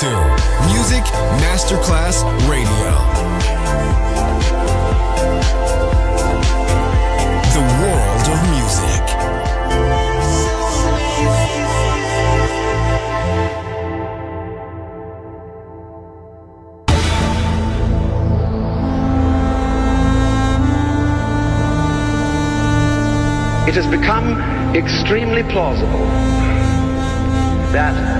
to Music Masterclass Radio. The world of music. It has become extremely plausible that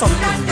something.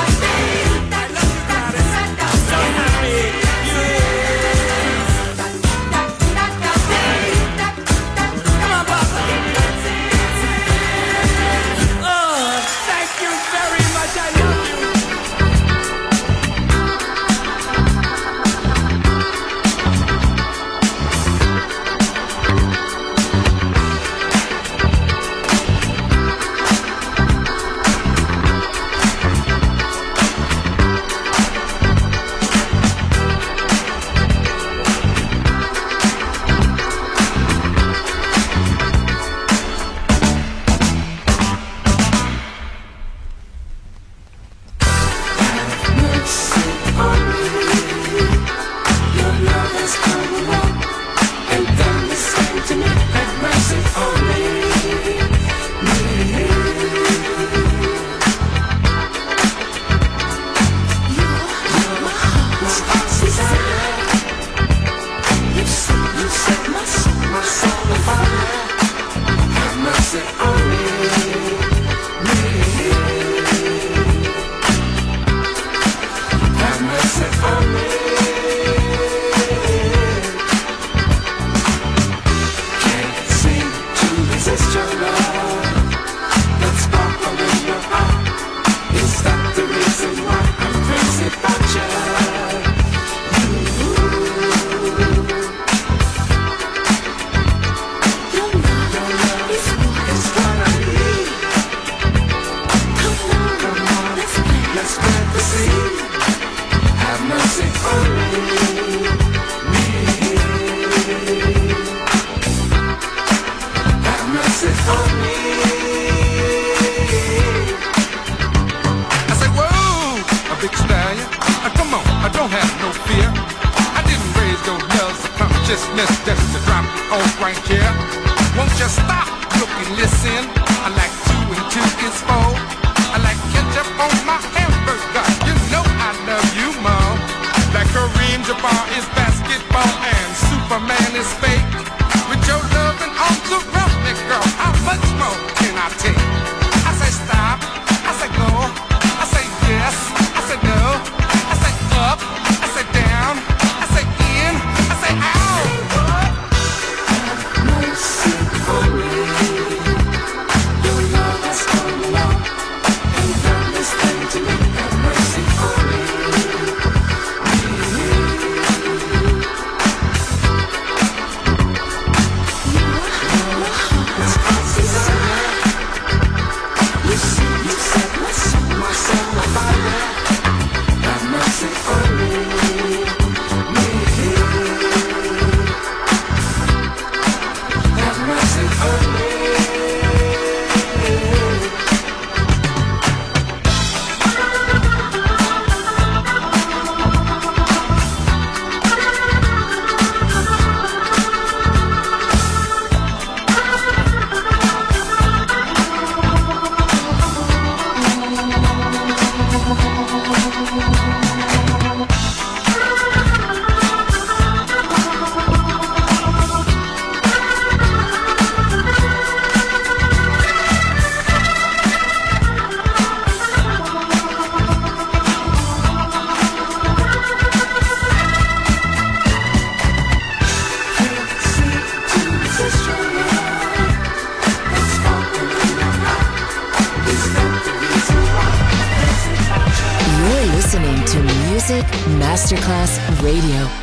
Radio.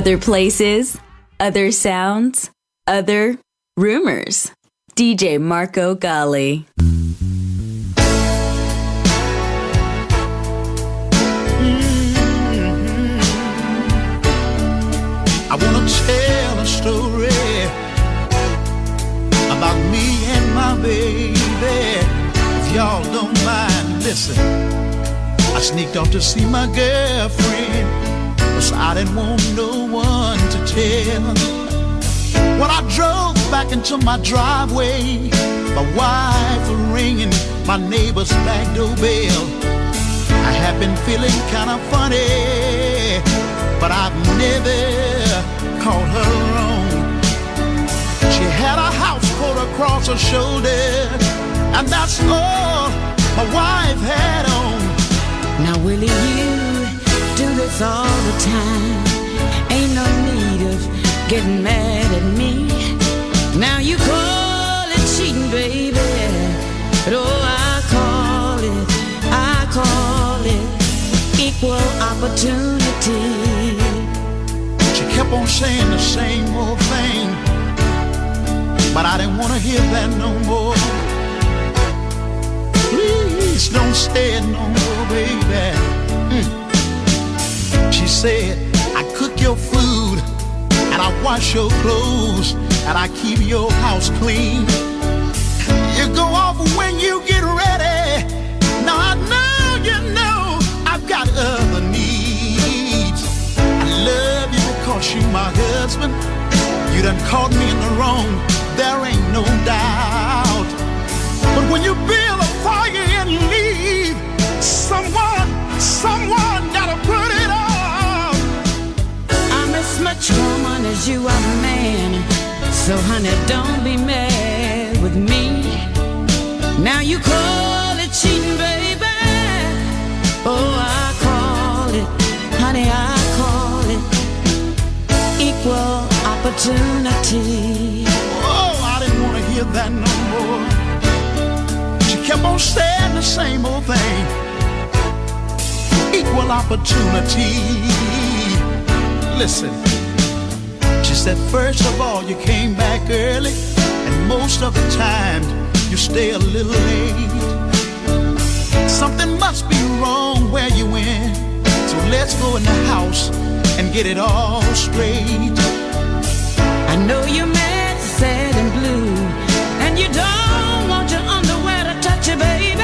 Other places, other sounds, other rumors. DJ Marco Gally. I wanna tell a story about me and my baby. If y'all don't mind, listen. I sneaked off to see my girlfriend, cause I didn't want no one to tell. When I drove back into my driveway, my wife was ringing my neighbor's back doorbell. I have been feeling kinda funny, but I've never called her wrong. She had a house coat across her shoulder, and that's all my wife had on. Now, Willie, you do all the time. Ain't no need of getting mad at me. Now you call it cheating, baby. But oh, I call it, I call it equal opportunity. She kept on saying the same old thing, but I didn't want to hear that no more. Please don't it no more, baby. Mm. She said, I cook your food, and I wash your clothes, and I keep your house clean. You go off when you get ready. Now I know you know I've got other needs. I love you because you my husband. You done caught me in the wrong, there ain't no doubt. But when you build a fire and leave, someone, someone As woman as you are man. So, honey, don't be mad with me. Now you call it cheating, baby. Oh, I call it, honey, I call it equal opportunity. Oh, I didn't want to hear that no more. She kept on saying the same old thing. Equal opportunity. Listen, she said, first of all, you came back early, and most of the time, you stay a little late. Something must be wrong where you went. So let's go in the house and get it all straight. I know you're mad, sad, and blue, and you don't want your underwear to touch you, baby.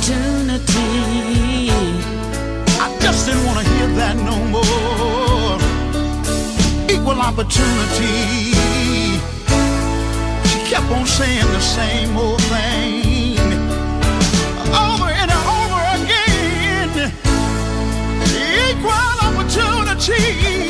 Opportunity. I just didn't want to hear that no more. Equal opportunity. She kept on saying the same old thing over and over again. Equal opportunity.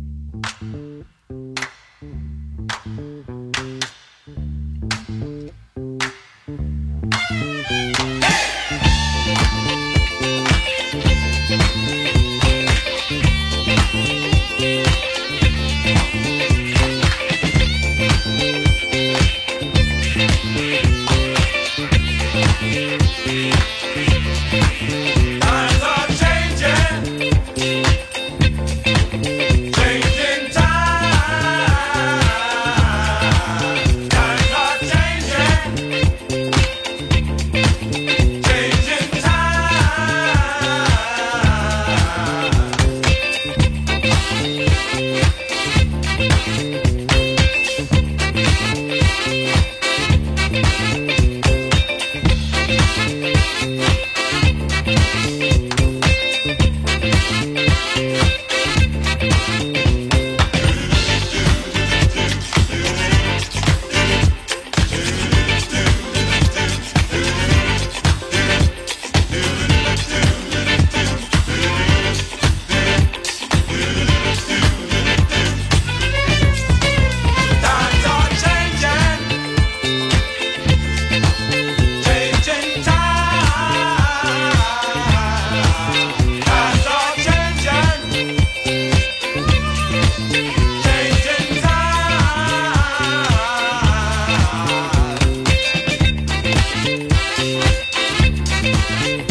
Yeah.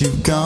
you've gone.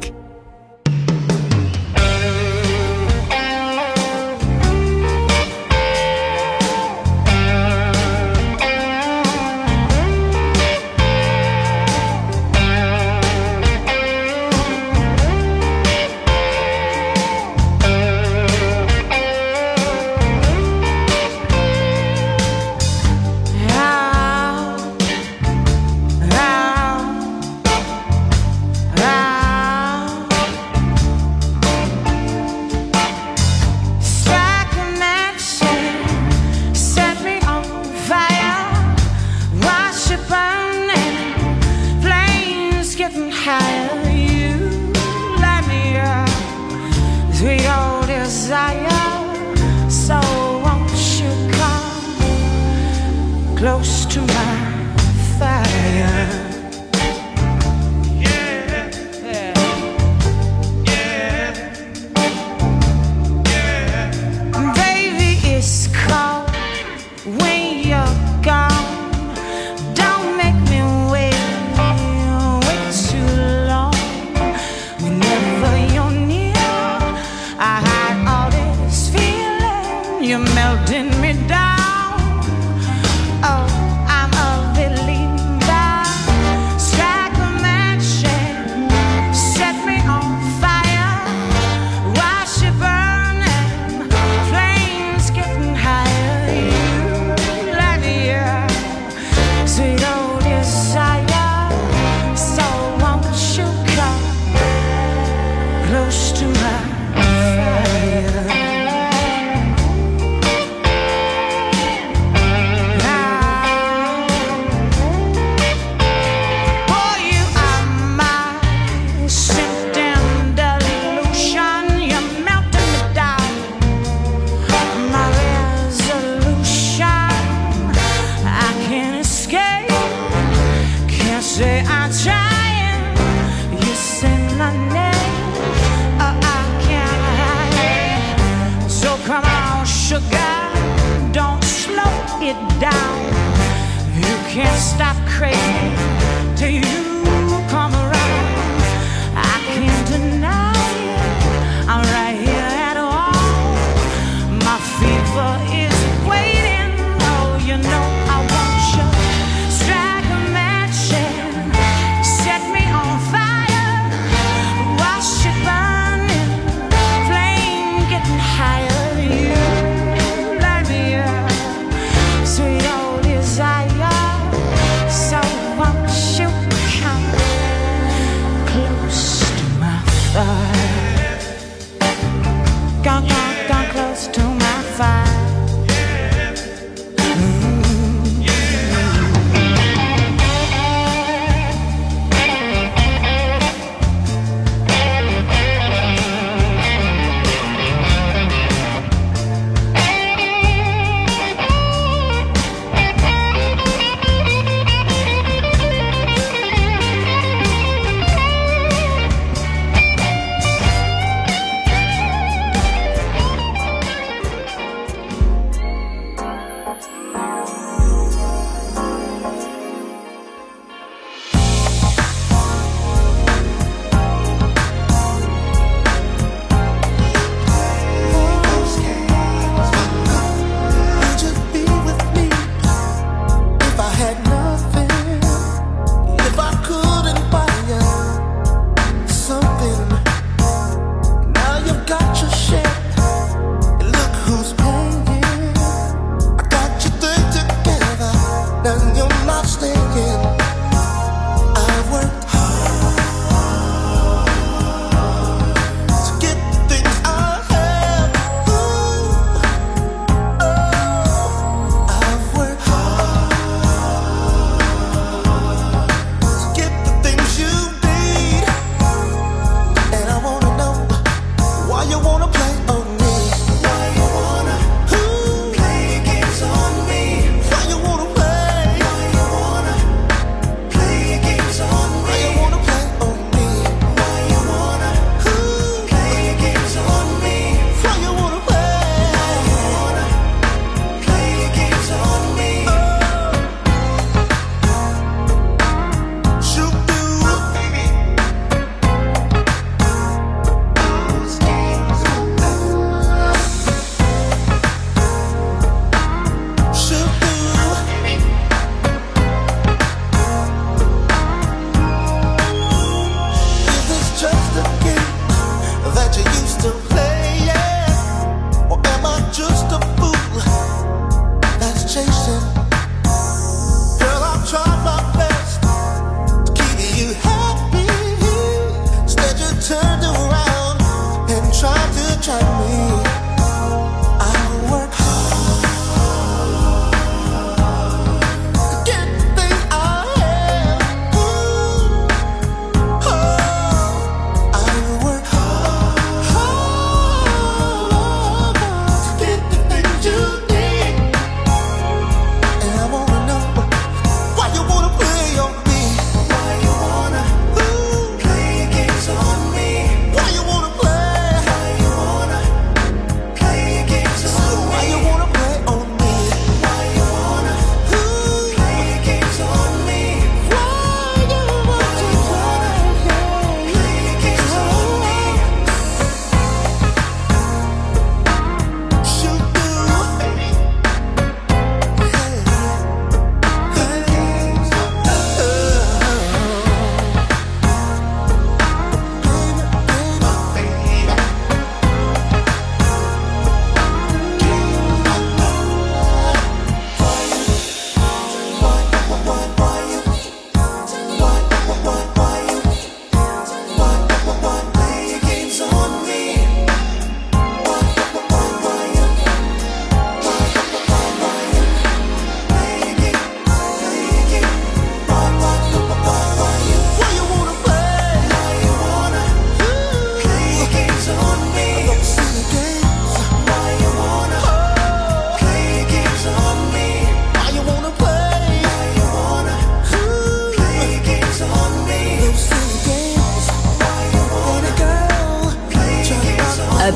sugar, don't slow it down. You can't stop craving till you.